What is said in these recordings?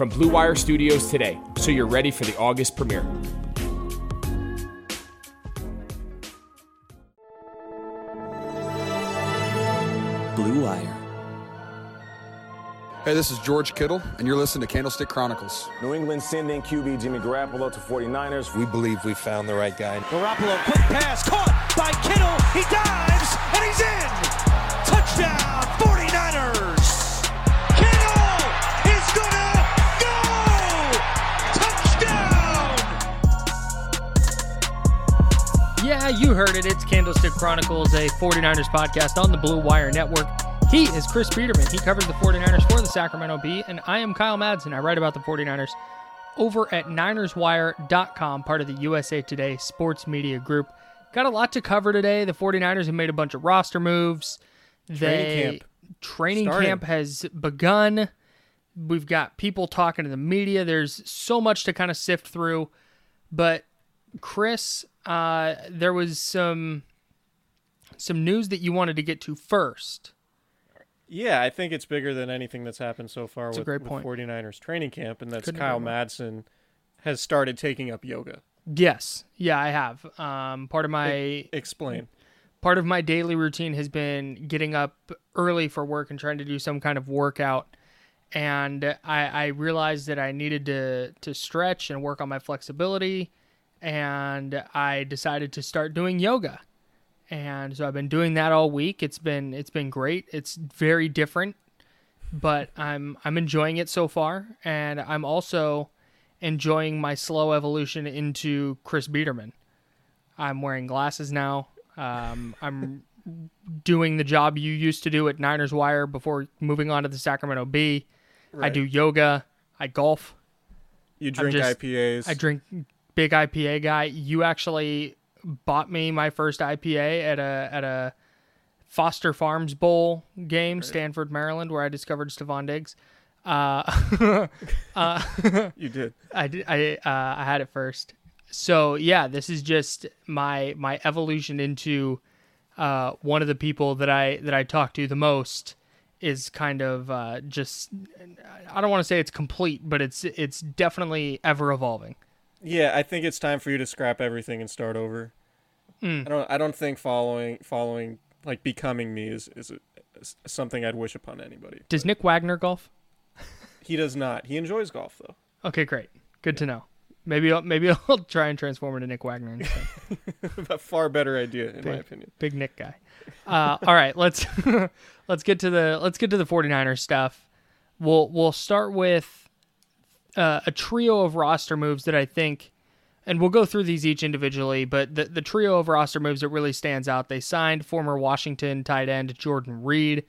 from Blue Wire Studios today so you're ready for the August premiere. Blue Wire. Hey, this is George Kittle, and you're listening to Candlestick Chronicles. New England sending QB Jimmy Garoppolo to 49ers. We believe we found the right guy. Garoppolo, quick pass, caught by Kittle. He dives, and he's in. Touchdown, 49ers. Yeah, you heard it. It's Candlestick Chronicles, a 49ers podcast on the Blue Wire Network. He is Chris Biederman. He covers the 49ers for the Sacramento Bee, and I am Kyle Madsen. I write about the 49ers over at NinersWire.com, part of the USA Today sports media group. Got a lot to cover today. The 49ers have made a bunch of roster moves. Training they, camp. Training Starting. camp has begun. We've got people talking to the media. There's so much to kind of sift through. But Chris, uh, there was some some news that you wanted to get to first. Yeah, I think it's bigger than anything that's happened so far That's with, great with point. 49ers training camp, and that's Couldn't Kyle. Madsen has started taking up yoga. Yes, yeah, I have. Um, part of my E- Explain. part of my daily routine has been getting up early for work and trying to do some kind of workout. And I, I realized that I needed to to stretch and work on my flexibility, and I decided to start doing yoga. And so I've been doing that all week. It's been it's been great. It's very different, but I'm I'm enjoying it so far, and I'm also enjoying my slow evolution into Chris Biederman. I'm wearing glasses now. Um, I'm doing the job you used to do at Niners Wire before moving on to the Sacramento Bee. I do yoga. I golf. You drink just- IPAs. I drink big IPA guy. You actually bought me my first IPA at a at a Foster Farms Bowl game, Stanford, Maryland, where I discovered Stefon Diggs. Uh, uh, You did. I did, I uh, I had it first. So yeah, this is just my my evolution into uh, one of the people that I that I talk to the most is kind of uh, just I don't want to say it's complete, but it's it's definitely ever evolving. Yeah, I think it's time for you to scrap everything and start over. Hmm. I don't. I don't think following following like becoming me is is a, s- something I'd wish upon anybody. Does Nick Wagner golf? He does not. He enjoys golf though. Okay, great. Good to know. Maybe I'll, maybe I'll try and transform into Nick Wagner instead. a far better idea, in my opinion. Big Nick guy. Uh, all right, let's let's get to the let's get to the 49ers stuff. We'll we'll start with uh, a trio of roster moves that I think, and we'll go through these each individually. But the the trio of roster moves that really stands out. They signed former Washington tight end Jordan Reed.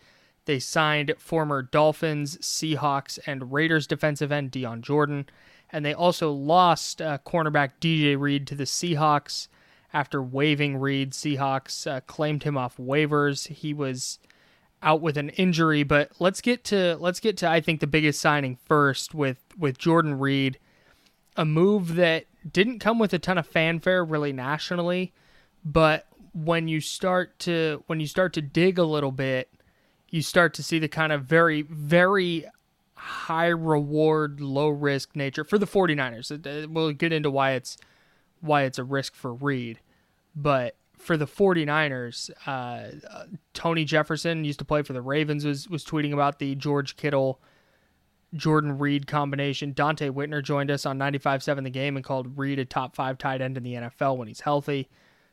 They signed former Dolphins, Seahawks, and Raiders defensive end Dion Jordan, and they also lost uh, cornerback DJ Reed to the Seahawks after waiving Reed. Seahawks uh, claimed him off waivers. He was out with an injury, but let's get to let's get to I think the biggest signing first with with Jordan Reed, a move that didn't come with a ton of fanfare really nationally, but when you start to when you start to dig a little bit, you start to see the kind of very very high reward low risk nature for the 49ers. Uh, We'll get into why it's why it's a risk for Reed, but for the 49ers, uh, uh, Tony Jefferson used to play for the Ravens was was tweeting about the George Kittle Jordan Reed combination. Donte Whitner joined us on 95.7 the game and called Reed a top 5 tight end in the NFL when he's healthy.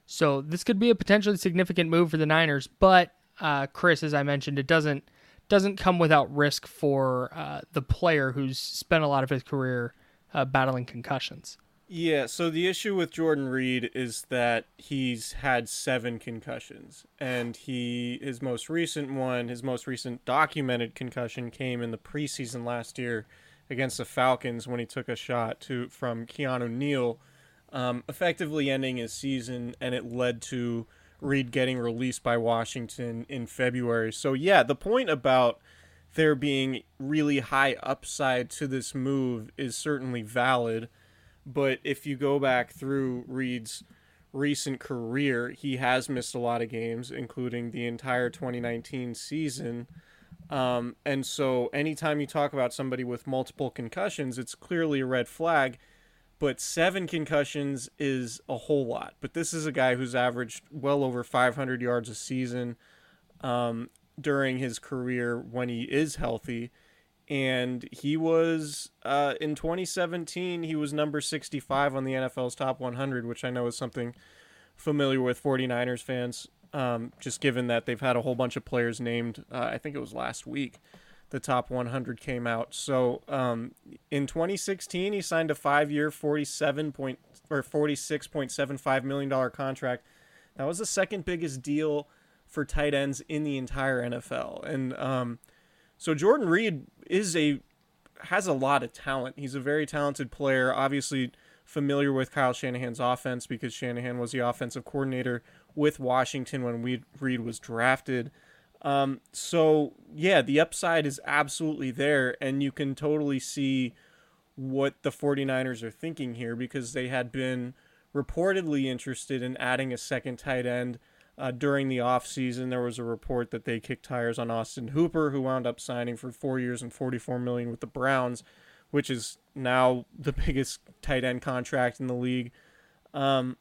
So this could be a potentially significant move for the Niners, but uh, Chris, as I mentioned, it doesn't doesn't come without risk for uh, the player who's spent a lot of his career uh, battling concussions. Yeah, so the issue with Jordan Reed is that he's had seven concussions, and he his most recent one, his most recent documented concussion, came in the preseason last year against the Falcons when he took a shot to from Keanu Neal, um, effectively ending his season, and it led to Reed getting released by Washington in February. So yeah, the point about there being really high upside to this move is certainly valid. But if you go back through Reed's recent career, he has missed a lot of games, including the entire 2019 season. Um, and so, anytime you talk about somebody with multiple concussions, it's clearly a red flag. But seven concussions is a whole lot. But this is a guy who's averaged well over 500 yards a season um, during his career when he is healthy and he was uh, in 2017 he was number 65 on the nfl's top 100 which i know is something familiar with 49ers fans um, just given that they've had a whole bunch of players named uh, i think it was last week the top 100 came out. So um, in 2016 he signed a five-year 47 point or 46.75 million dollar contract. That was the second biggest deal for tight ends in the entire nfl and um, so Jordan Reed is a has a lot of talent. He's a very talented player. Obviously familiar with Kyle Shanahan's offense because Shanahan was the offensive coordinator with Washington when we, Reed was drafted. Um, so yeah, the upside is absolutely there, and you can totally see what the 49ers are thinking here because they had been reportedly interested in adding a second tight end uh, during the offseason, there was a report that they kicked tires on Austin Hooper, who wound up signing for four years and 44 million with the Browns, which is now the biggest tight end contract in the league. Um,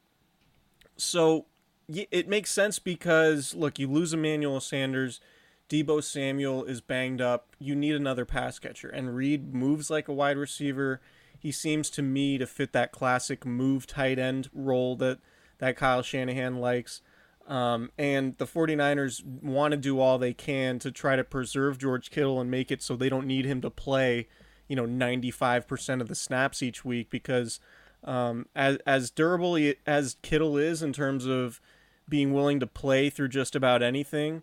so it makes sense because look, you lose Emmanuel Sanders, Deebo Samuel is banged up. You need another pass catcher, and Reed moves like a wide receiver. He seems to me to fit that classic move tight end role that that Kyle Shanahan likes. Um, and the 49ers want to do all they can to try to preserve George Kittle and make it so they don't need him to play, you know, 95% of the snaps each week because um, as, as durable as Kittle is in terms of being willing to play through just about anything,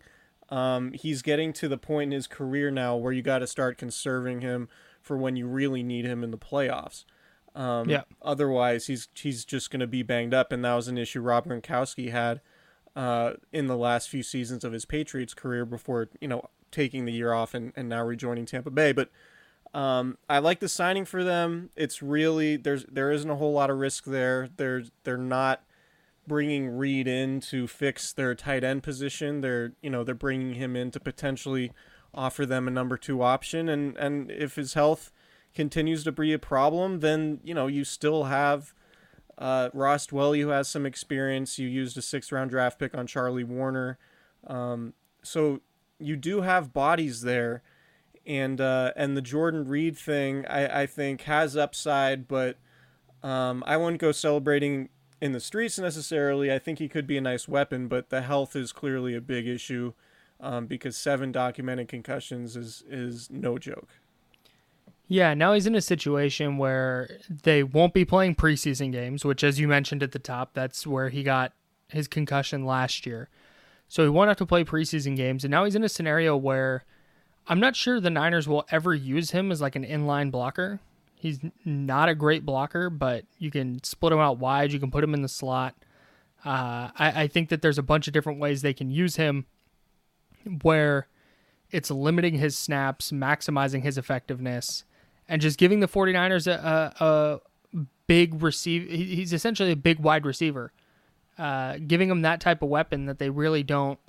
um, he's getting to the point in his career now where you got to start conserving him for when you really need him in the playoffs. Um, yeah. Otherwise, he's he's just going to be banged up, and that was an issue Rob Gronkowski had uh, in the last few seasons of his Patriots career before you know taking the year off and, and now rejoining Tampa Bay. But um, I like the signing for them. It's really there's there isn't a whole lot of risk there. They're they're not bringing Reed in to fix their tight end position. They're you know they're bringing him in to potentially offer them a number two option. And and if his health continues to be a problem, then you know you still have uh, Ross Dwelley, who has some experience, you used a sixth round draft pick on Charlie Woerner. Um, so you do have bodies there, and uh, and the Jordan Reed thing I, I think has upside, but um, I wouldn't go celebrating in the streets necessarily. I think he could be a nice weapon, but the health is clearly a big issue um, because seven documented concussions is is no joke. Yeah, now he's in a situation where they won't be playing preseason games, which, as you mentioned at the top, that's where he got his concussion last year. So he won't have to play preseason games. And now he's in a scenario where I'm not sure the Niners will ever use him as like an inline blocker. He's not a great blocker, but you can split him out wide. You can put him in the slot. Uh, I, I think that there's a bunch of different ways they can use him where it's limiting his snaps, maximizing his effectiveness, and just giving the 49ers a, a, a big receive. He's essentially a big wide receiver, uh, giving them that type of weapon that they really don't.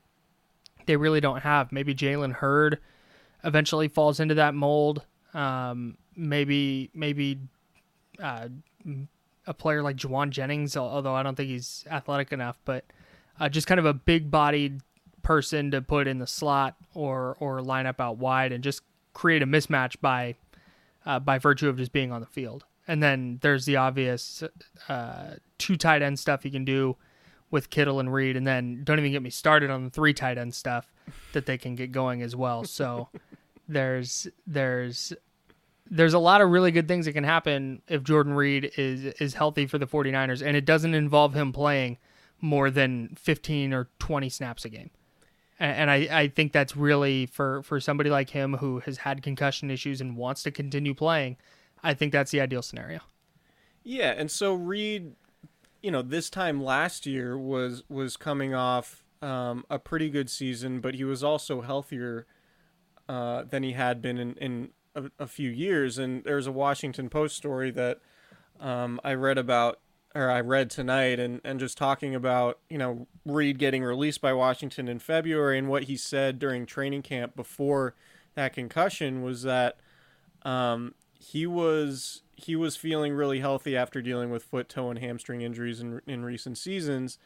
They really don't have. Maybe Jalen Hurd eventually falls into that mold. Um, maybe maybe uh, a player like Jauan Jennings, although I don't think he's athletic enough, but uh, just kind of a big bodied person to put in the slot or or line up out wide and just create a mismatch by uh, by virtue of just being on the field. And then there's the obvious uh, two tight end stuff you can do with Kittle and Reed, and then don't even get me started on the three tight end stuff that they can get going as well. So there's there's there's a lot of really good things that can happen if Jordan Reed is is healthy for the 49ers and it doesn't involve him playing more than 15 or 20 snaps a game. And, I, I think that's really for, for somebody like him who has had concussion issues and wants to continue playing, I think that's the ideal scenario. Yeah, and so Reed, you know, this time last year was was coming off um, a pretty good season, but he was also healthier uh, than he had been in, in a, a, few years. And there's a Washington Post story that um, I read about, or I read tonight, and, and just talking about, you know, Reed getting released by Washington in February and what he said during training camp before that concussion was that um, he was he was feeling really healthy after dealing with foot, toe, and hamstring injuries in in recent seasons.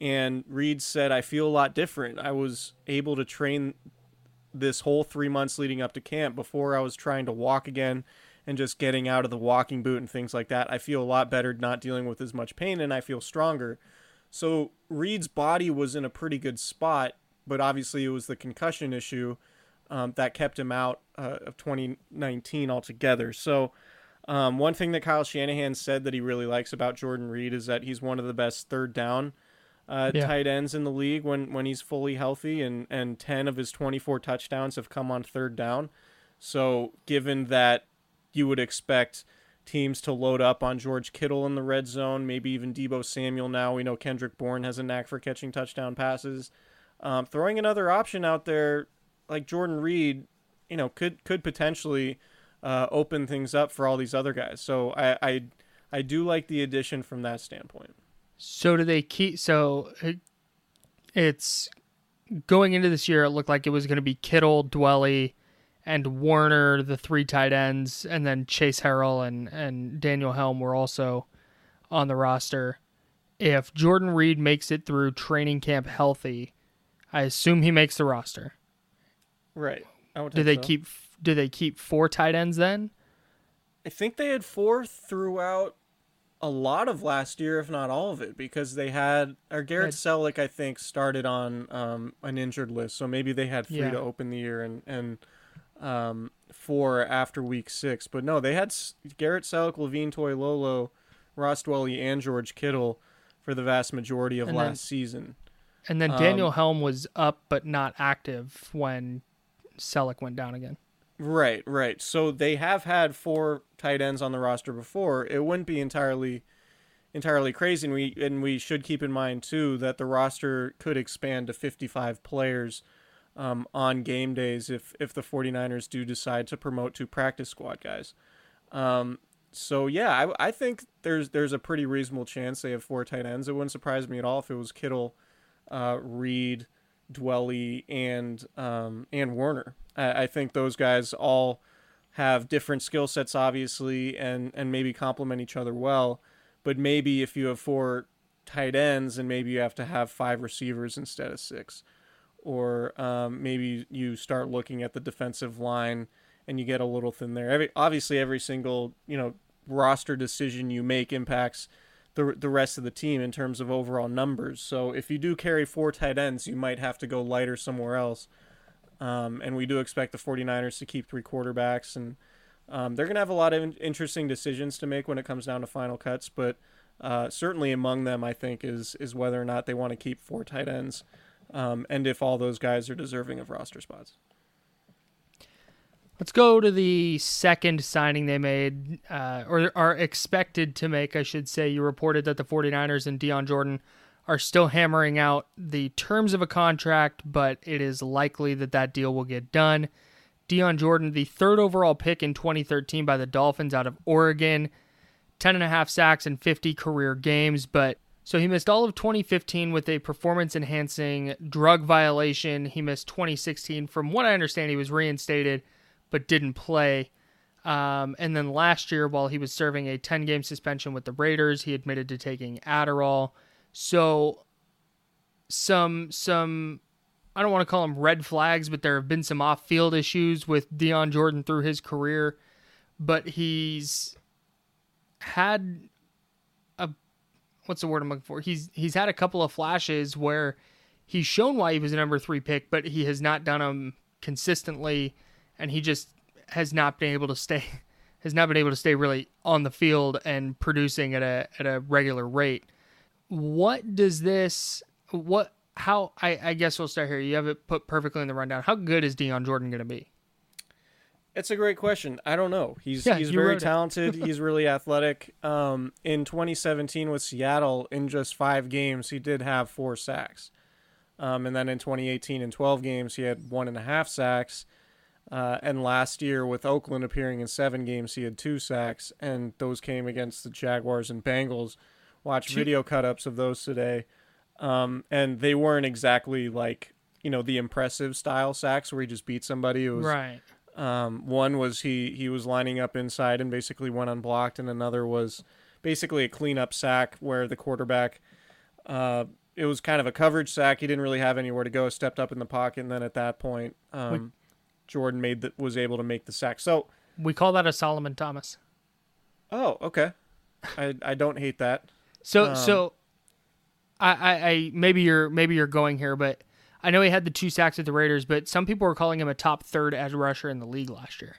And Reed said, "I feel a lot different. I was able to train this whole three months leading up to camp before I was trying to walk again and just getting out of the walking boot and things like that. I feel a lot better not dealing with as much pain and I feel stronger. So Reed's body was in a pretty good spot, but obviously it was the concussion issue um, that kept him out uh, of 2019 altogether. So um, one thing that Kyle Shanahan said that he really likes about Jordan Reed is that he's one of the best third down uh, yeah. tight ends in the league when, when he's fully healthy, and, and 10 of his 24 touchdowns have come on third down. So, given that you would expect teams to load up on George Kittle in the red zone, maybe even Deebo Samuel now, we know Kendrick Bourne has a knack for catching touchdown passes. Um, throwing another option out there like Jordan Reed, you know, could could potentially uh, open things up for all these other guys. So I, I I do like the addition from that standpoint. So do they keep? So it, it's going into this year. It looked like it was going to be Kittle, Dwelley, and Woerner, the three tight ends, and then Chase Harrell and and Daniel Helm were also on the roster. If Jordan Reed makes it through training camp healthy, I assume he makes the roster. Right. do they so. keep? Do they keep four tight ends then? I think they had four throughout a lot of last year, if not all of it, because they had or Garrett Celek, I think, started on um, an injured list, so maybe they had three yeah. to open the year and and um, four after week six. But no, they had Garrett Celek, Levine Toilolo, Ross Dwelley, and George Kittle for the vast majority of and last then, season. And then Daniel um, Helm was up but not active when Celek went down again. Right, right. So they have had four tight ends on the roster before. It wouldn't be entirely entirely crazy and we and we should keep in mind too that the roster could expand to 55 players um, on game days if if the 49ers do decide to promote to practice squad guys. Um, so yeah, I, I think there's there's a pretty reasonable chance they have four tight ends. It wouldn't surprise me at all if it was Kittle, uh, Reed, Dwelley, and um, and Woerner. I, I think those guys all have different skill sets, obviously, and and maybe complement each other well. But maybe if you have four tight ends, and maybe you have to have five receivers instead of six, or um, maybe you start looking at the defensive line and you get a little thin there. Every, obviously, every single you know roster decision you make impacts the the rest of the team in terms of overall numbers. So if you do carry four tight ends, you might have to go lighter somewhere else. Um, and we do expect the 49ers to keep three quarterbacks, and um, they're going to have a lot of interesting decisions to make when it comes down to final cuts. But uh, certainly among them, I think is is whether or not they want to keep four tight ends, um, and if all those guys are deserving of roster spots. Let's go to the second signing they made, uh, or are expected to make, I should say. You reported that the 49ers and Dion Jordan are still hammering out the terms of a contract, but it is likely that that deal will get done. Dion Jordan, the third overall pick in 2013 by the Dolphins out of Oregon, 10 and a half sacks and 50 career games, but so he missed all of 2015 with a performance enhancing drug violation. He missed 2016. From what I understand, he was reinstated but didn't play. Um, and then last year, while he was serving a 10 game suspension with the Raiders, he admitted to taking Adderall. So, some, some, I don't want to call them red flags, but there have been some off field issues with Dion Jordan through his career. But he's had what's the word I'm looking for? He's, he's had a couple of flashes where he's shown why he was a number three pick, but he has not done them consistently and he just has not been able to stay has not been able to stay really on the field and producing at a at a regular rate. What does this what how I, I guess we'll start here. You have it put perfectly in the rundown. How good is Dion Jordan gonna be? It's a great question. I don't know. He's yeah, he's very talented. he's really athletic. Um, in 2017 with Seattle, in just five games, he did have four sacks. Um, and then in 2018, in 12 games, he had one and a half sacks. Uh, and last year, with Oakland appearing in seven games, he had two sacks, and those came against the Jaguars and Bengals. Watch video cut ups of those today. Um, and they weren't exactly like, you know, the impressive style sacks where he just beat somebody. It was, right. Um, one was he, he was lining up inside and basically went unblocked, and another was basically a cleanup sack where the quarterback, uh, it was kind of a coverage sack. He didn't really have anywhere to go, stepped up in the pocket, and then at that point, um, Jordan made that was able to make the sack. So we call that a Solomon Thomas. Oh, okay. I I don't hate that. So um, so I, I, I maybe you're maybe you're going here, but I know he had the two sacks at the Raiders, but some people were calling him a top third edge rusher in the league last year.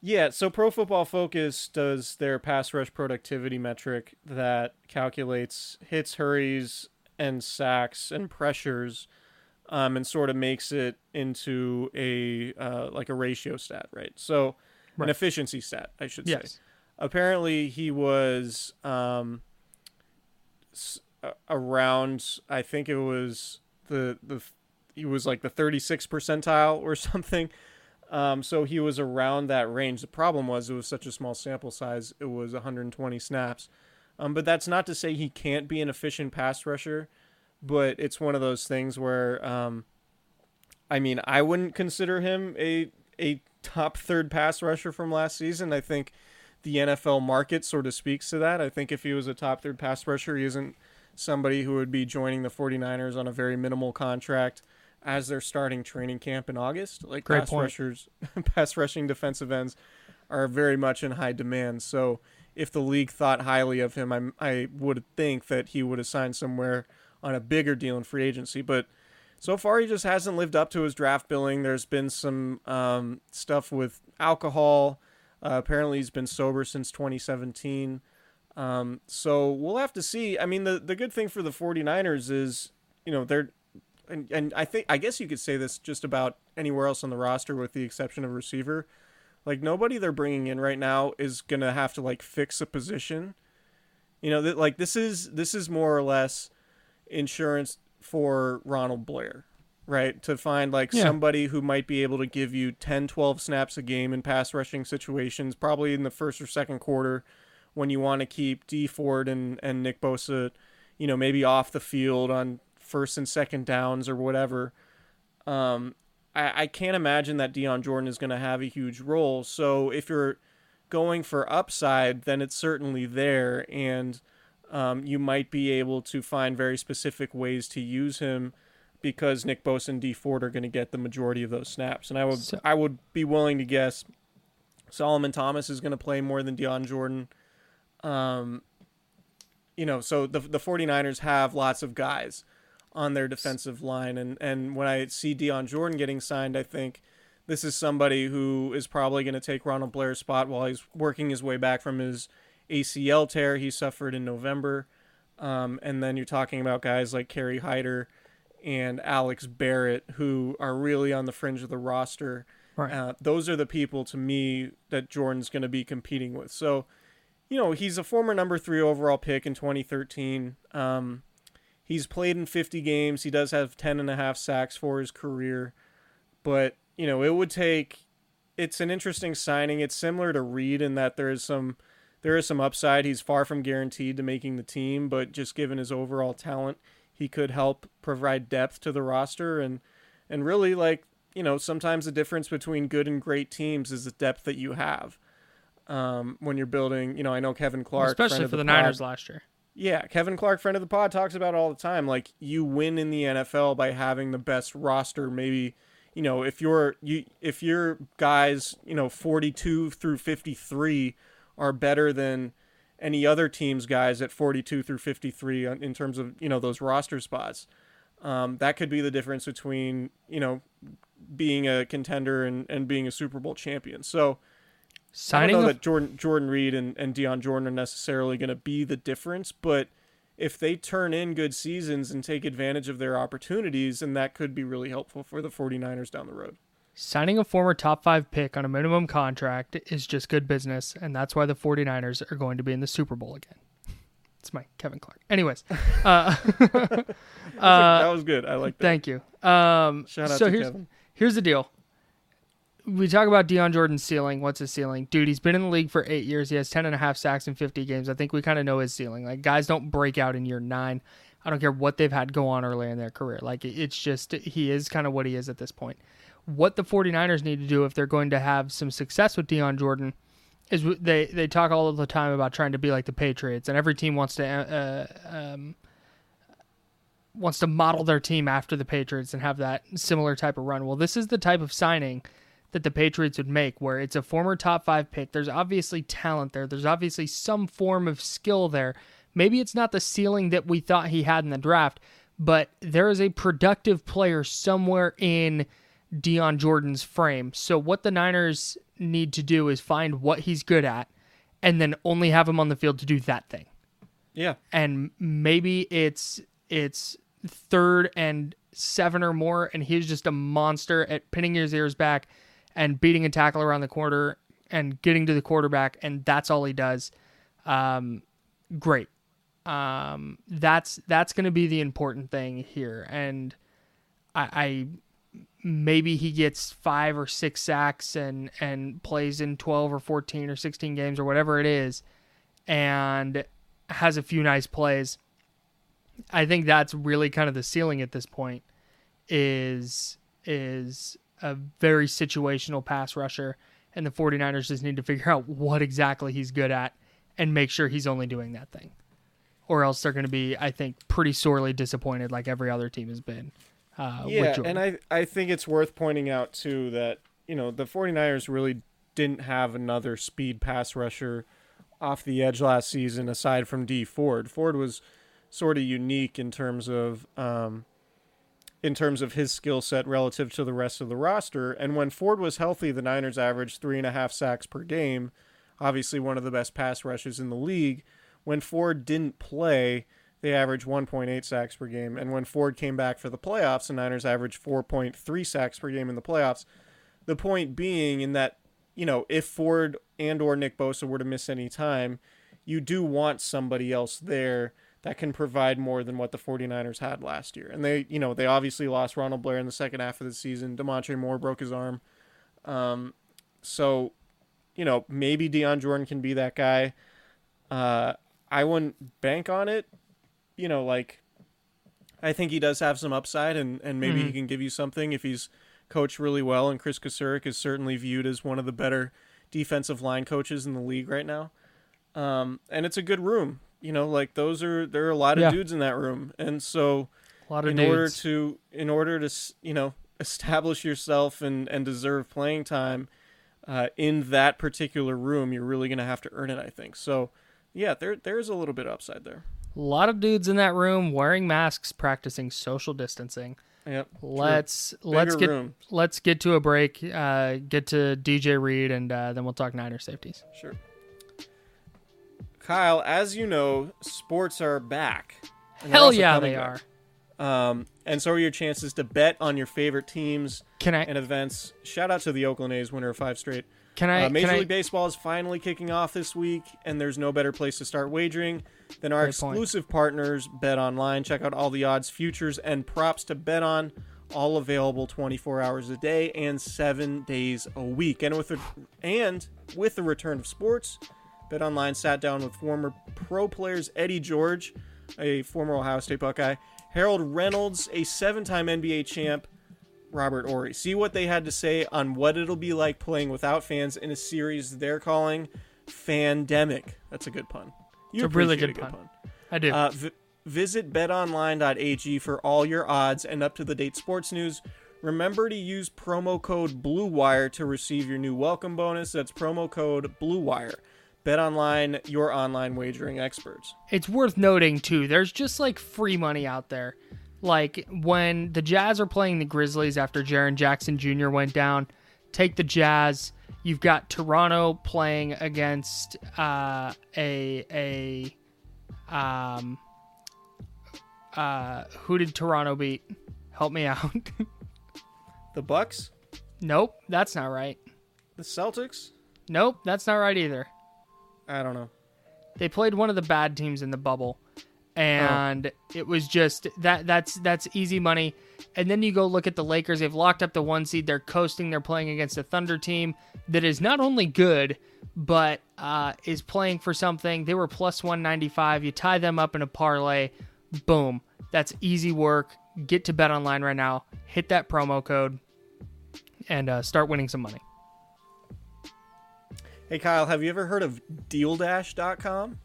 Yeah, so Pro Football Focus does their pass rush productivity metric that calculates hits, hurries, and sacks and pressures um, and sort of makes it into a uh, like a ratio stat, right? So right. an efficiency stat, I should yes. say. Apparently, he was um, around. I think it was the the he was like the 36th percentile or something. Um, so he was around that range. The problem was it was such a small sample size. It was 120 snaps. Um, but that's not to say he can't be an efficient pass rusher but it's one of those things where, um, I mean, I wouldn't consider him a a top third pass rusher from last season. I think the NFL market sort of speaks to that. I think if he was a top third pass rusher, he isn't somebody who would be joining the 49ers on a very minimal contract as they're starting training camp in August. Like Great pass point. rushers, pass rushing defensive ends are very much in high demand. So if the league thought highly of him, I, I would think that he would have signed somewhere on a bigger deal in free agency. But so far, he just hasn't lived up to his draft billing. There's been some um, stuff with alcohol. Uh, apparently, he's been sober since 2017. Um, so we'll have to see. I mean, the, the good thing for the 49ers is, you know, they're, and, and I think, I guess you could say this just about anywhere else on the roster with the exception of receiver. Like, nobody they're bringing in right now is going to have to, like, fix a position. You know, that like this is this is more or less insurance for Ronald Blair, right? To find like yeah. somebody who might be able to give you 10, 12 snaps a game in pass rushing situations, probably in the first or second quarter when you want to keep Dee Ford and, and Nick Bosa, you know, maybe off the field on first and second downs or whatever. Um, I, I can't imagine that Dion Jordan is going to have a huge role. So if you're going for upside, then it's certainly there. And – um, you might be able to find very specific ways to use him because Nick Bosa and Dee Ford are going to get the majority of those snaps. And I would so, I would be willing to guess Solomon Thomas is going to play more than Dion Jordan. Um, you know, so the the 49ers have lots of guys on their defensive line and and when I see Dion Jordan getting signed, I think this is somebody who is probably going to take Ronald Blair's spot while he's working his way back from his ACL tear he suffered in November. Um, and then you're talking about guys like Kerry Hyder and Alex Barrett who are really on the fringe of the roster. Right. Uh, those are the people to me that Jordan's going to be competing with. So, you know, he's a former number three overall pick in 2013. Um, he's played in 50 games. He does have 10 and a half sacks for his career. But, you know, it would take. It's an interesting signing. It's similar to Reed in that there is some there is some upside. He's far from guaranteed to making the team, but just given his overall talent, he could help provide depth to the roster and and really like you know sometimes the difference between good and great teams is the depth that you have um, when you're building. You know, I know Kevin Clark, especially for the, the Niners last year. Yeah, Kevin Clark, friend of the pod, talks about all the time. Like you win in the NFL by having the best roster. Maybe you know if you're you if your guys you know 42 through 53 are better than any other team's guys at 42 through 53 in terms of you know those roster spots. Um, that could be the difference between you know being a contender and, and being a Super Bowl champion. So signing I don't know a... that Jordan Jordan Reed and, and Dion Jordan are necessarily going to be the difference, but if they turn in good seasons and take advantage of their opportunities, and that could be really helpful for the 49ers down the road. Signing a former top five pick on a minimum contract is just good business, and that's why the 49ers are going to be in the Super Bowl again. It's my Kevin Clark. Anyways, uh, that, was uh, that was good. I like that. Thank you. Um, Shout out so to here's, Kevin. Here's the deal. We talk about Dion Jordan's ceiling. What's his ceiling? Dude, he's been in the league for eight years. He has 10 and a half sacks in 50 games. I think we kind of know his ceiling. Like, guys don't break out in year nine. I don't care what they've had go on early in their career. Like, it's just, he is kind of what he is at this point what the 49ers need to do if they're going to have some success with Dion Jordan is they they talk all the time about trying to be like the Patriots, and every team wants to uh, um, wants to model their team after the Patriots and have that similar type of run. Well, this is the type of signing that the Patriots would make, where it's a former top five pick. There's obviously talent there. There's obviously some form of skill there. Maybe it's not the ceiling that we thought he had in the draft, but there is a productive player somewhere in Dion Jordan's frame. So what the Niners need to do is find what he's good at and then only have him on the field to do that thing. Yeah. And maybe it's it's third and seven or more and he's just a monster at pinning his ears back and beating a tackle around the corner and getting to the quarterback and that's all he does. Um great. Um that's that's going to be the important thing here and I, I maybe he gets five or six sacks and and plays in 12 or 14 or 16 games or whatever it is and has a few nice plays i think that's really kind of the ceiling at this point is is a very situational pass rusher and the 49ers just need to figure out what exactly he's good at and make sure he's only doing that thing. Or else they're going to be i think pretty sorely disappointed like every other team has been uh, yeah, and I I think it's worth pointing out too that you know the 49ers really didn't have another speed pass rusher off the edge last season aside from D. Ford. Ford was sort of unique in terms of um, in terms of his skill set relative to the rest of the roster. And when Ford was healthy, the Niners averaged three and a half sacks per game. Obviously, one of the best pass rushes in the league. When Ford didn't play, they averaged 1.8 sacks per game. And when Ford came back for the playoffs, the Niners averaged 4.3 sacks per game in the playoffs. The point being in that, you know, if Ford and or Nick Bosa were to miss any time, you do want somebody else there that can provide more than what the 49ers had last year. And they, you know, they obviously lost Ronald Blair in the second half of the season. Damontre Moore broke his arm. Um, so, you know, maybe Dion Jordan can be that guy. Uh, I wouldn't bank on it, you know, like I think he does have some upside, and and maybe mm-hmm. he can give you something if he's coached really well. And Chris Kocurek is certainly viewed as one of the better defensive line coaches in the league right now. Um, and it's a good room, you know, like those are there are a lot of yeah. dudes in that room, and so A lot of in dudes. order to in order to you know establish yourself and and deserve playing time uh, in that particular room, you're really going to have to earn it. I think so. Yeah, there there's a little bit upside there. A lot of dudes in that room wearing masks, practicing social distancing. Yep. Let's True. let's Bigger get room. let's get to a break. Uh, get to DJ Reed, and uh, then we'll talk Niner safeties. Sure. Kyle, as you know, sports are back. and Hell yeah, they back. Um, and so are your chances to bet on your favorite teams Can I- and events. Shout out to the Oakland A's, winner of five straight. Can I- Uh, Major can I- League Baseball is finally kicking off this week, and there's no better place to start wagering than our Great point. exclusive partners, Bet Online. Check out all the odds, futures, and props to bet on, all available 24 hours a day and seven days a week. And with the, and with the return of sports, Bet Online sat down with former pro players Eddie George, a former Ohio State Buckeye, Harold Reynolds, a seven-time NBA champ, Robert Horry. See what they had to say on what it'll be like playing without fans in a series they're calling Fandemic. That's a good pun. You It's a really good a pun. I do. Uh, v- visit betonline.ag for all your odds and up-to-the-date sports news. Remember to use promo code BLUEWIRE to receive your new welcome bonus. That's promo code BLUEWIRE. BetOnline, your online wagering experts. it's worth noting too. There's just like free money out there. Like when the Jazz are playing the Grizzlies after Jaren Jackson Jr. went down, take the Jazz. You've got Toronto playing against uh, a a um uh who did Toronto beat? Help me out. The Bucks, nope, that's not right. the Celtics. Nope, that's not right either. I don't know. they played one of the bad teams in the bubble and it was just that that's that's easy money. And then you go look at the lakers. They've locked up the one seed. They're coasting. They're playing against a thunder team that is not only good but uh, is playing for something. They were plus 195 you tie them up in a parlay. Boom. That's easy work. Get to bet online right now. Hit that promo code and uh, start winning some money Hey Kyle, have you ever heard of DealDash.com?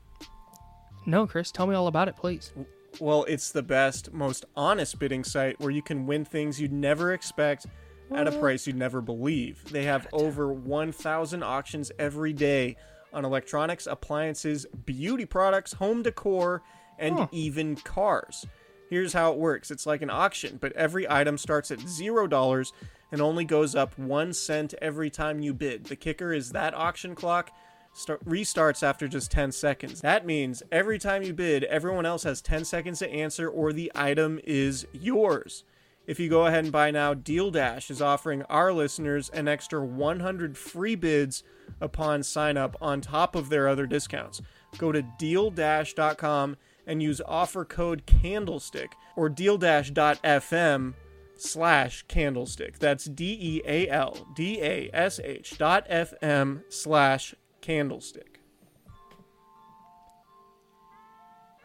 no chris tell me all about it please Well, it's the best, most honest bidding site where you can win things you'd never expect at a price you'd never believe. They have over 1,000 auctions every day on electronics, appliances, beauty products, home decor, and even cars. Here's how it works it's like an auction, but every item starts at $0 and only goes up one cent every time you bid. The kicker is that auction clock start, restarts after just 10 seconds. That means every time you bid, everyone else has 10 seconds to answer or the item is yours. If you go ahead and buy now, Deal Dash is offering our listeners an extra 100 free bids upon sign up on top of their other discounts. Go to dealdash.com and use offer code candlestick or dealdash.fm slash candlestick. That's D E A L D A S H dot FM slash candlestick.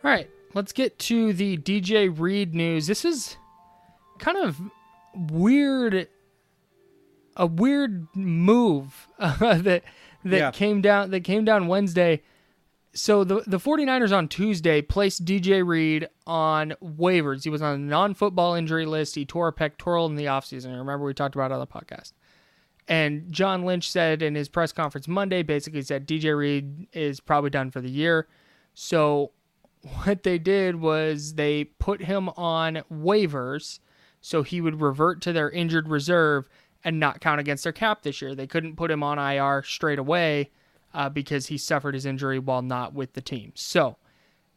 All right, let's get to the DJ Reed news. This is kind of weird, a weird move uh, that that Yeah. came down that came down Wednesday. So the the 49ers on Tuesday placed DJ Reed on waivers. He was on a non-football injury list. He tore a pectoral in the offseason. Remember we talked about it on the podcast. And John Lynch said in his press conference Monday, basically said DJ Reed is probably done for the year. So what they did was they put him on waivers so he would revert to their injured reserve and not count against their cap this year. They couldn't put him on IR straight away uh, because he suffered his injury while not with the team. So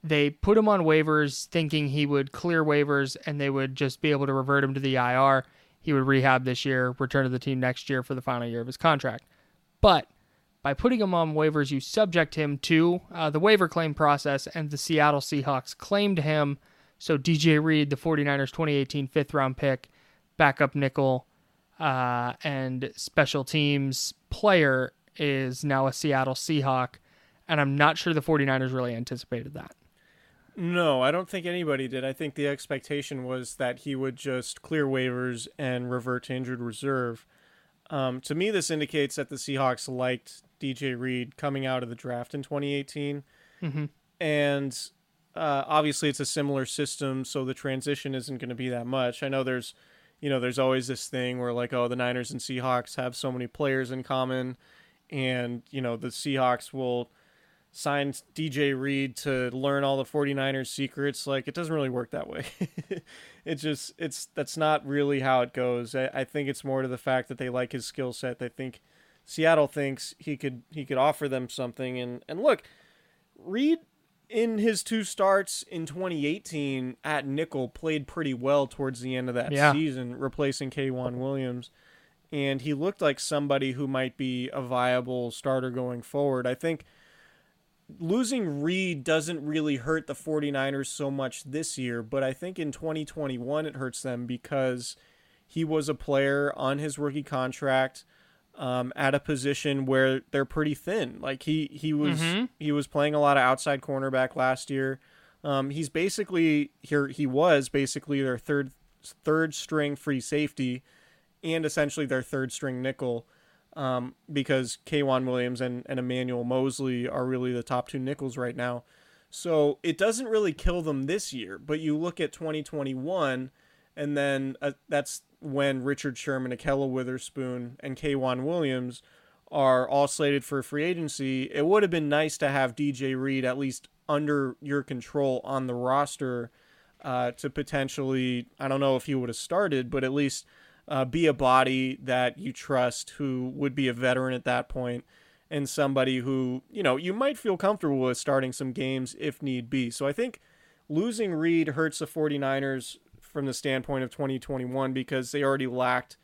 they put him on waivers thinking he would clear waivers and they would just be able to revert him to the IR. He would rehab this year, return to the team next year for the final year of his contract. But by putting him on waivers, you subject him to uh, the waiver claim process, and the Seattle Seahawks claimed him. So DJ Reed, the 49ers 2018 fifth round pick, backup nickel, uh, and special teams player, is now a Seattle Seahawk. And I'm not sure the 49ers really anticipated that. No, I don't think anybody did. I think the expectation was that he would just clear waivers and revert to injured reserve. Um, to me, this indicates that the Seahawks liked DJ Reed coming out of the draft in 2018. Mhm. And Uh, obviously, it's a similar system, so the transition isn't going to be that much. I know there's, you know, there's always this thing where like, oh, the Niners and Seahawks have so many players in common, and you know, the Seahawks will sign DJ Reed to learn all the 49ers secrets. Like, it doesn't really work that way. it just, it's that's not really how it goes. I, I think it's more to the fact that they like his skill set. They think Seattle thinks he could he could offer them something. And and look, Reed in his two starts in 2018 at nickel played pretty well towards the end of that Yeah. season, replacing K'Waun Williams. And he looked like somebody who might be a viable starter going forward. I think losing Reed doesn't really hurt the 49ers so much this year, but I think in 2021 it hurts them because he was a player on his rookie contract um, at a position where they're pretty thin. Like he he was Mhm. he was playing a lot of outside cornerback last year. Um, he's basically here he was basically their third third string free safety and essentially their third string nickel um, because K'Waun Williams and, and Emmanuel Moseley are really the top two nickels right now. So it doesn't really kill them this year, but you look at 2021, and then uh, that's when Richard Sherman, Ahkello Witherspoon, and K'Waun Williams are all slated for free agency. It would have been nice to have DJ Reed at least under your control on the roster uh, to potentially, I don't know if he would have started, but at least uh, be a body that you trust who would be a veteran at that point and somebody who, you know, you might feel comfortable with starting some games if need be. So I think losing Reed hurts the 49ers from the standpoint of 2021 because they already lacked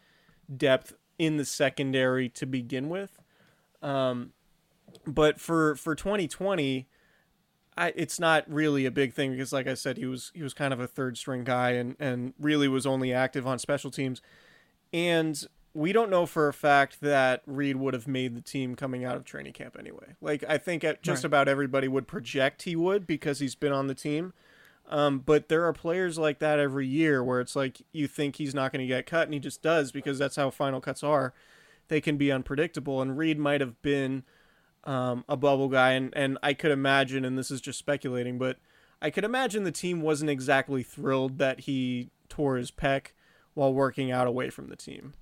depth in the secondary to begin with. Um, but for for 2020, I, it's not really a big thing because, like I said, he was he was kind of a third string guy and and really was only active on special teams. And we don't know for a fact that Reed would have made the team coming out of training camp anyway. Like I think at- just Right. about everybody would project he would because he's been on the team. Um, but there are players like that every year where it's like you think he's not going to get cut and he just does because that's how final cuts are. They can be unpredictable, and Reed might have been um, a bubble guy, and and I could imagine, and this is just speculating, but I could imagine the team wasn't exactly thrilled that he tore his pec while working out away from the team.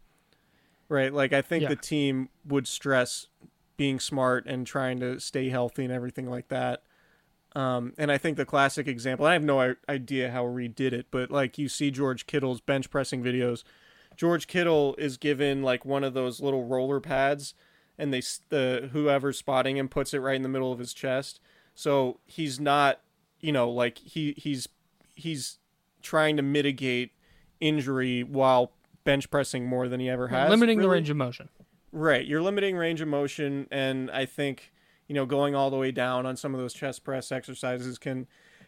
Right? Like I think Yeah. the team would stress being smart and trying to stay healthy and everything like that. Um, and I think the classic example, I have no idea how Reed did it, but like you see George Kittle's bench pressing videos. George Kittle is given like one of those little roller pads, and they the whoever's spotting him puts it right in the middle of his chest. So he's not, you know, like he he's he's trying to mitigate injury while bench pressing more than he ever has. limiting the range of motion. Right, you're limiting range of motion, and I think you know going all the way down on some of those chest press exercises can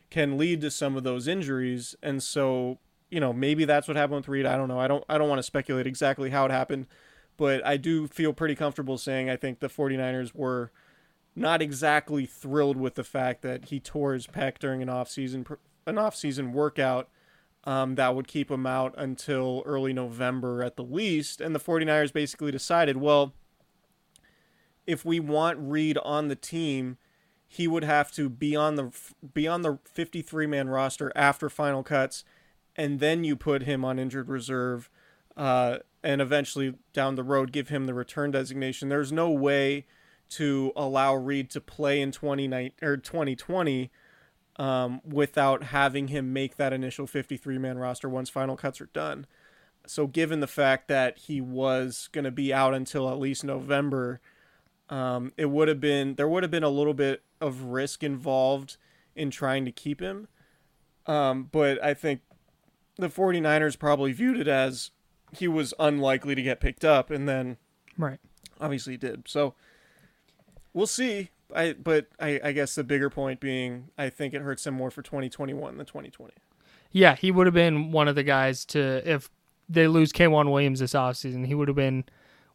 can lead to some of those injuries, and so you know maybe that's what happened with Reed. I don't know. I don't I don't want to speculate exactly how it happened, but I do feel pretty comfortable saying I think the 49ers were not exactly thrilled with the fact that he tore his pec during an off-season an off-season workout um, that would keep him out until early November at the least. And the 49ers basically decided, well, if we want Reed on the team, he would have to be on the be on the 53 man roster after final cuts, and then you put him on injured reserve, uh, and eventually down the road give him the return designation. There's no way to allow Reed to play in 29 or 2020 um, without having him make that initial 53 man roster once final cuts are done. So, given the fact that he was going to be out until at least November, um, it would have been there would have been a little bit of risk involved in trying to keep him. Um, but I think the 49ers probably viewed it as he was unlikely to get picked up, and then Right. obviously he did. So we'll see. I but I, I guess the bigger point being I think it hurts him more for 2021 than 2020. Yeah, he would have been one of the guys to if they lose K'Waun Williams this offseason, he would have been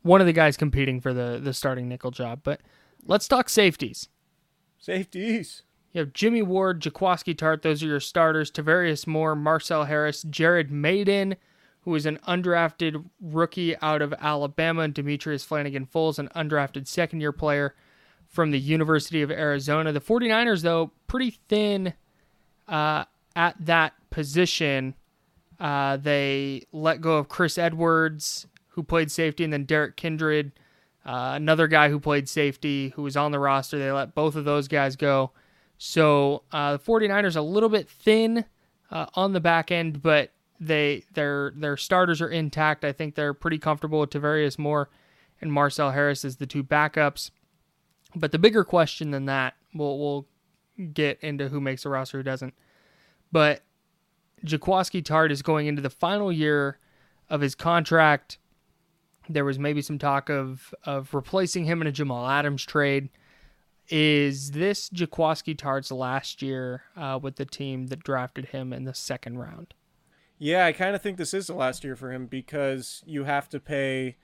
one of the guys competing for the the starting nickel job. But let's talk safeties. Safeties. You have Jimmy Ward, Jaquiski Tartt. Those are your starters. Tarvarius Moore, Marcell Harris, Jared Mayden, who is an undrafted rookie out of Alabama, and Demetrius Flannigan Fowles, an undrafted second year player from the University of Arizona. The 49ers, though, pretty thin uh, at that position, uh, they let go of Chris Edwards, who played safety, and then Derrick Kindred, uh, another guy who played safety, who was on the roster. They let both of those guys go. So uh, the 49ers a little bit thin uh, on the back end, but they their their starters are intact. I think they're pretty comfortable with Tarvarius Moore and Marcell Harris as the two backups. But the bigger question than that, we'll we'll get into who makes the roster, who doesn't. But Jaquiski Tartt is going into the final year of his contract. There was maybe some talk of of replacing him in a Jamal Adams trade. Is this Jaquiski Tartt's last year uh, with the team that drafted him in the second round? Yeah, I kind of think this is the last year for him because you have to pay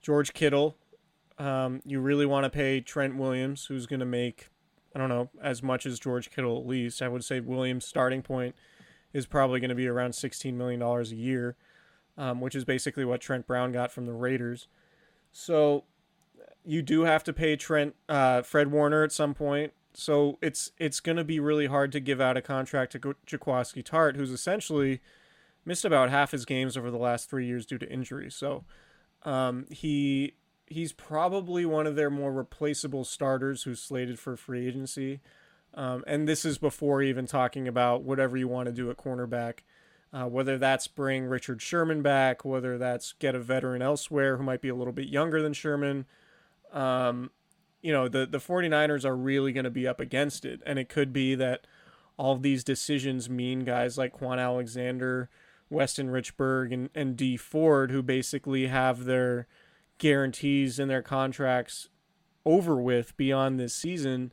George Kittle. Um, you really want to pay Trent Williams, who's going to make, I don't know, as much as George Kittle at least. I would say Williams' starting point is probably going to be around $16 million a year, um, which is basically what Trent Brown got from the Raiders. So you do have to pay Trent uh, Fred Warner at some point. So it's it's going to be really hard to give out a contract to Jaquiski Tartt, who's essentially missed about half his games over the last three years due to injury. So um, he he's probably one of their more replaceable starters who's slated for free agency. Um, and this is before even talking about whatever you want to do at cornerback, uh, whether that's bring Richard Sherman back, whether that's get a veteran elsewhere who might be a little bit younger than Sherman. Um, you know, the, the 49ers are really going to be up against it. And it could be that all these decisions mean guys like Kwon Alexander, Weston Richburg, and, and Dee Ford, who basically have their guarantees in their contracts over with beyond this season.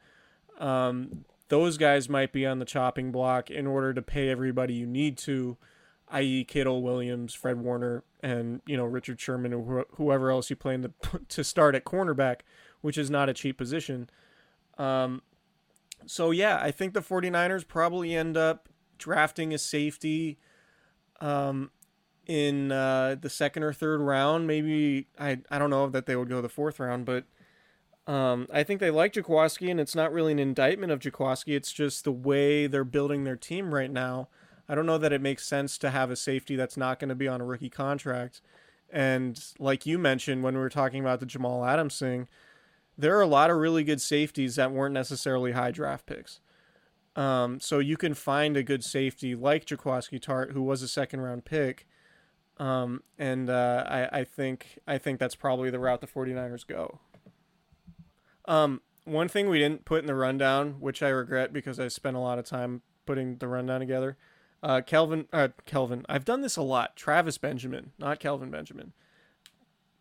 Um, those guys might be on the chopping block in order to pay everybody you need to, i.e., Kittle, Williams, Fred Warner, and you know Richard Sherman or wh- whoever else you plan to to start at cornerback, which is not a cheap position. Um, so yeah, I think the 49ers probably end up drafting a safety um, in uh, the second or third round. Maybe I I don't know that they would go the fourth round, but um, I think they like Jaquiski, and it's not really an indictment of Jaquiski. It's just the way they're building their team right now. I don't know that it makes sense to have a safety that's not going to be on a rookie contract. And like you mentioned when we were talking about the Jamal Adams thing, there are a lot of really good safeties that weren't necessarily high draft picks. Um, so you can find a good safety like Jaquiski Tartt, who was a second round pick. Um, and uh, I, I think I think that's probably the route the 49ers go. Um, one thing we didn't put in the rundown, which I regret because I spent a lot of time putting the rundown together. Uh, Kelvin, uh, Kelvin, I've done this a lot. Travis Benjamin, not Kelvin Benjamin.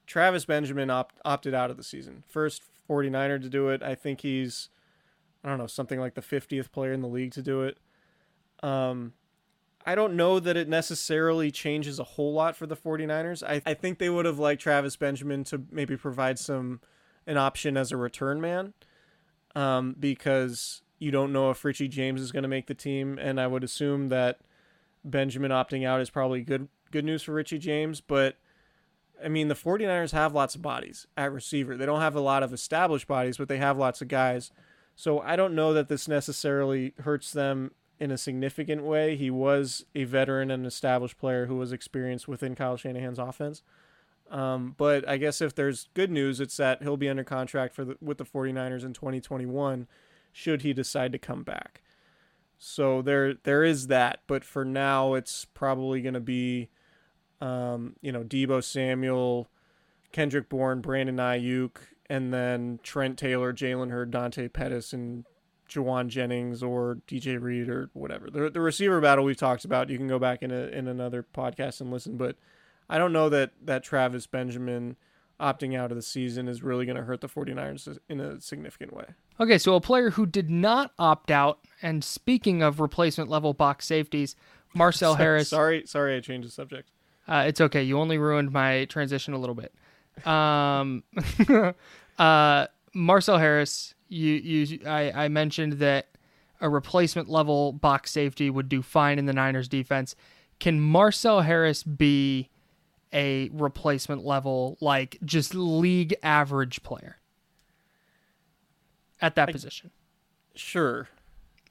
Travis Benjamin opt- opted out of the season. First 49er to do it. I think he's, I don't know, something like the 50th player in the league to do it. Um, I don't know that it necessarily changes a whole lot for the 49ers. I, I think they would have liked Travis Benjamin to maybe provide some an option as a return man um, because you don't know if Richie James is going to make the team, and I would assume that Benjamin opting out is probably good good news for Richie James, but I mean the 49ers have lots of bodies at receiver. They don't have a lot of established bodies, but they have lots of guys. So I don't know that this necessarily hurts them in a significant way. He was a veteran and established player who was experienced within Kyle Shanahan's offense. Um, but I guess if there's good news, it's that he'll be under contract for the, with the 49ers in 2021 should he decide to come back. So there there is that, but for now it's probably going to be um, you know, Deebo Samuel, Kendrick Bourne, Brandon Aiyuk, and then Trent Taylor, Jalen Hurd, Dante Pettis, and Jauan Jennings or DJ Reed or whatever. The, the receiver battle we've talked about, you can go back in a, in another podcast and listen, but I don't know that that Travis Benjamin opting out of the season is really going to hurt the 49ers in a significant way. Okay, so a player who did not opt out, and speaking of replacement level box safeties, Marcell Harris. Sorry, sorry, I changed the subject. Uh, it's okay. You only ruined my transition a little bit. Um, uh, Marcell Harris, you you I, I mentioned that a replacement level box safety would do fine in the Niners defense. Can Marcell Harris be a replacement level, like just league average player at that I, position? Sure.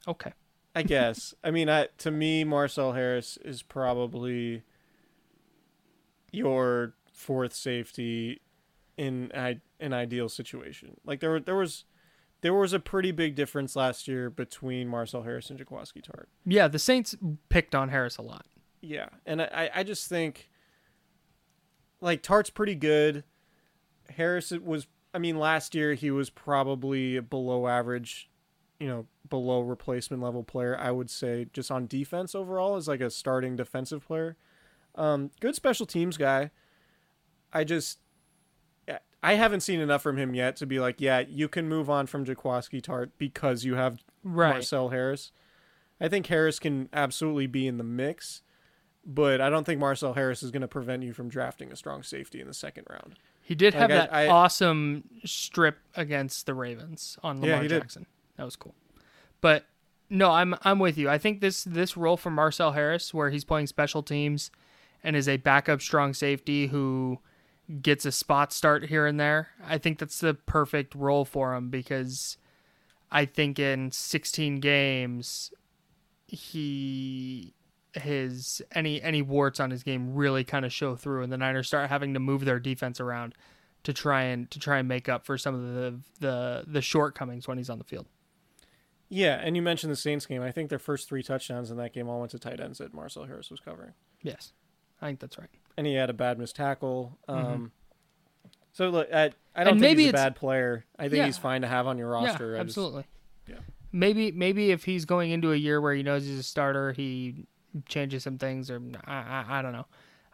Okay. I guess. I mean, I, to me, Marcell Harris is probably your fourth safety in I, an ideal situation. Like there, there was, there was a pretty big difference last year between Marcell Harris and Jaquiski Tartt. Yeah, the Saints picked on Harris a lot. Yeah, and I, I just think, like Tartt's pretty good. Harris was, I mean, last year he was probably below average, you know, below replacement level player. I would say just on defense overall as like a starting defensive player. Um, good special teams guy. I just I haven't seen enough from him yet to be like, yeah, you can move on from Jaquiski Tartt because you have right. Marcell Harris. I think Harris can absolutely be in the mix, but I don't think Marcell Harris is going to prevent you from drafting a strong safety in the second round. He did like have I, that I, awesome strip against the Ravens on Lamar yeah, Jackson. Did. That was cool. But no, I'm I'm with you. I think this this role for Marcell Harris, where he's playing special teams and is a backup strong safety who gets a spot start here and there. I think that's the perfect role for him because I think in 16 games he his any any warts on his game really kind of show through and the Niners start having to move their defense around to try and to try and make up for some of the the the shortcomings when he's on the field. Yeah, and you mentioned the Saints game. I think their first three touchdowns in that game all went to tight ends that Marcell Harris was covering. Yes, I think that's right. And he had a bad missed tackle. Mm-hmm. Um, mm-hmm. So look, I, I don't and think he's a bad player. I think yeah. he's fine to have on your roster. Yeah, absolutely. Just, yeah. Maybe maybe if he's going into a year where he knows he's a starter, he changes some things, or I I, I don't know.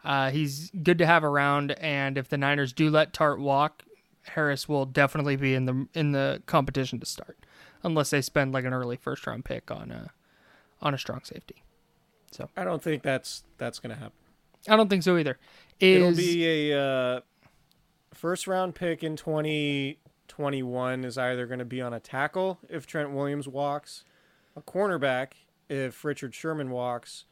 Uh, he's good to have around, and if the Niners do let Tartt walk, Harris will definitely be in the in the competition to start unless they spend like an early first round pick on a on a strong safety. So I don't think that's that's gonna happen. I don't think so either. Is, It'll be a uh, first round pick in twenty twenty one is either going to be on a tackle if Trent Williams walks, a cornerback if Richard Sherman walks,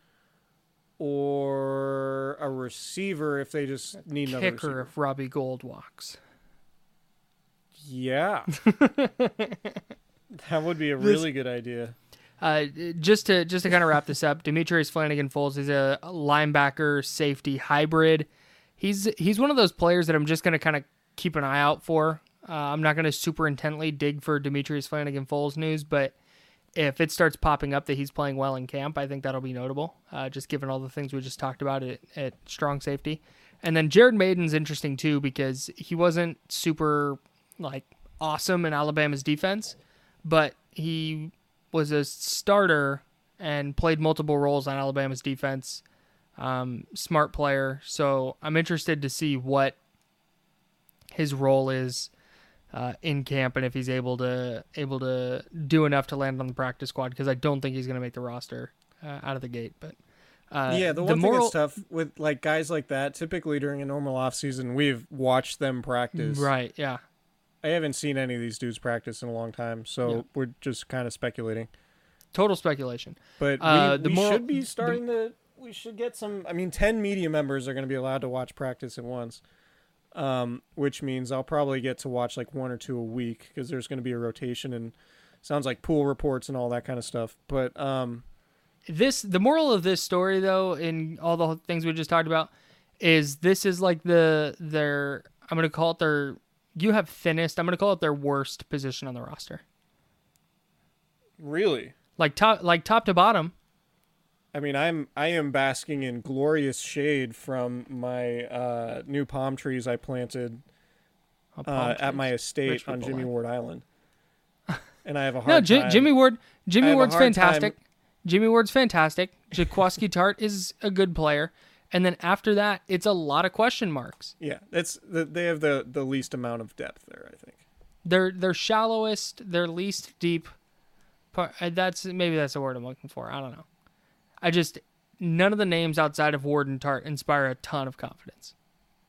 or a receiver if they just need kicker another kicker if Robbie Gould walks. Yeah. That would be a really this, good idea. Uh, just to just to kind of wrap this up, Demetrius Flannigan Fowles is a linebacker safety hybrid. He's he's one of those players that I'm just going to kind of keep an eye out for. Uh, I'm not going to super intently dig for Demetrius Flannigan Fowles news, but if it starts popping up that he's playing well in camp, I think that'll be notable. Uh, just given all the things we just talked about at, at strong safety, and then Jared Mayden's interesting too because he wasn't super like awesome in Alabama's defense but he was a starter and played multiple roles on Alabama's defense. Um, smart player. So I'm interested to see what his role is uh, in camp and if he's able to able to do enough to land on the practice squad because I don't think he's going to make the roster uh, out of the gate. But uh, yeah, the one the moral... thing that's tough with like guys like that. Typically during a normal off season, we've watched them practice. Right. Yeah. I haven't seen any of these dudes practice in a long time, so yeah. we're just kind of speculating. Total speculation. But uh, we, we moral, should be starting the, to. We should get some. I mean, ten media members are going to be allowed to watch practice at once, um, which means I'll probably get to watch like one or two a week because there's going to be a rotation and sounds like pool reports and all that kind of stuff. But um, this the moral of this story, though, in all the things we just talked about, is this is like the their I'm going to call it their you have thinnest. I'm going to call it their worst position on the roster. Really? Like top, like top to bottom. I mean, I'm I am basking in glorious shade from my uh, new palm trees I planted uh, at my estate on Jimmy Ward Island, and I have a hard no, J- Jimmy Ward. Jimmy Ward's fantastic. Time. Jimmy Ward's fantastic. Jaquiski Tartt is a good player and then after that, it's a lot of question marks. Yeah, that's the, they have the the least amount of depth there. I think they're they're shallowest, they're least deep. Part uh, that's maybe that's the word I'm looking for. I don't know. I just none of the names outside of Ward and Tartt inspire a ton of confidence.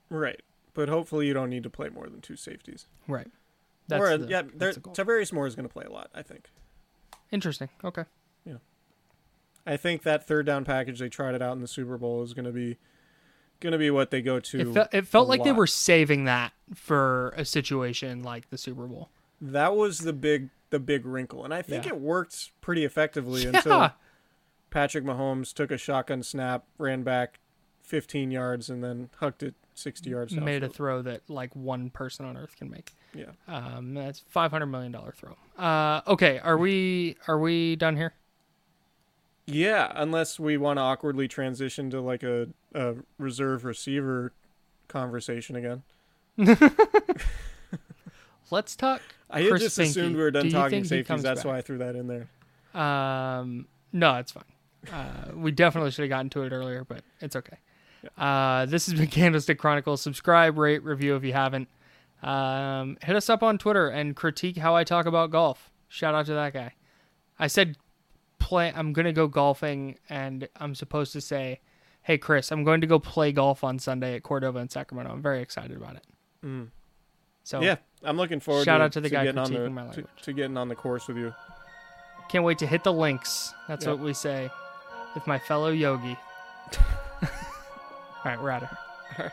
Right, but hopefully you don't need to play more than two safeties. Right. That's or the, yeah, that's Tarvarius Moore is going to play a lot. I think. Interesting. Okay. I think that third down package they tried it out in the Super Bowl is going to be going to be what they go to. It, fe- it felt like lot. they were saving that for a situation like the Super Bowl. That was the big the big wrinkle, and I think Yeah. it worked pretty effectively Yeah. until Patrick Mahomes took a shotgun snap, ran back 15 yards, and then hucked it 60 yards. made a throw that like one person on earth can make. Yeah. Um, that's five hundred million dollar throw. Uh, okay, are we are we done here? Yeah, unless we want to awkwardly transition to like a, a reserve receiver conversation again. Let's talk. I had Chris just assumed we were done you talking safeties. That's back? why I threw that in there. Um, no, it's fine. Uh, we definitely should have gotten to it earlier, but it's okay. Uh, this has been Candlestick Chronicles. Subscribe, rate, review if you haven't. Um, hit us up on Twitter and critique how I talk about golf. Shout out to that guy. I said play. I'm gonna go golfing, and I'm supposed to say, "Hey, Chris, I'm going to go play golf on Sunday at Cordova in Sacramento." I'm very excited about it. Mm. So yeah, I'm looking forward. shout to, out to the guy getting on the, critiquing my to, language. to getting on the course with you. Can't wait to hit the links. That's Yep. what we say with my fellow yogi. All right, we're out of here.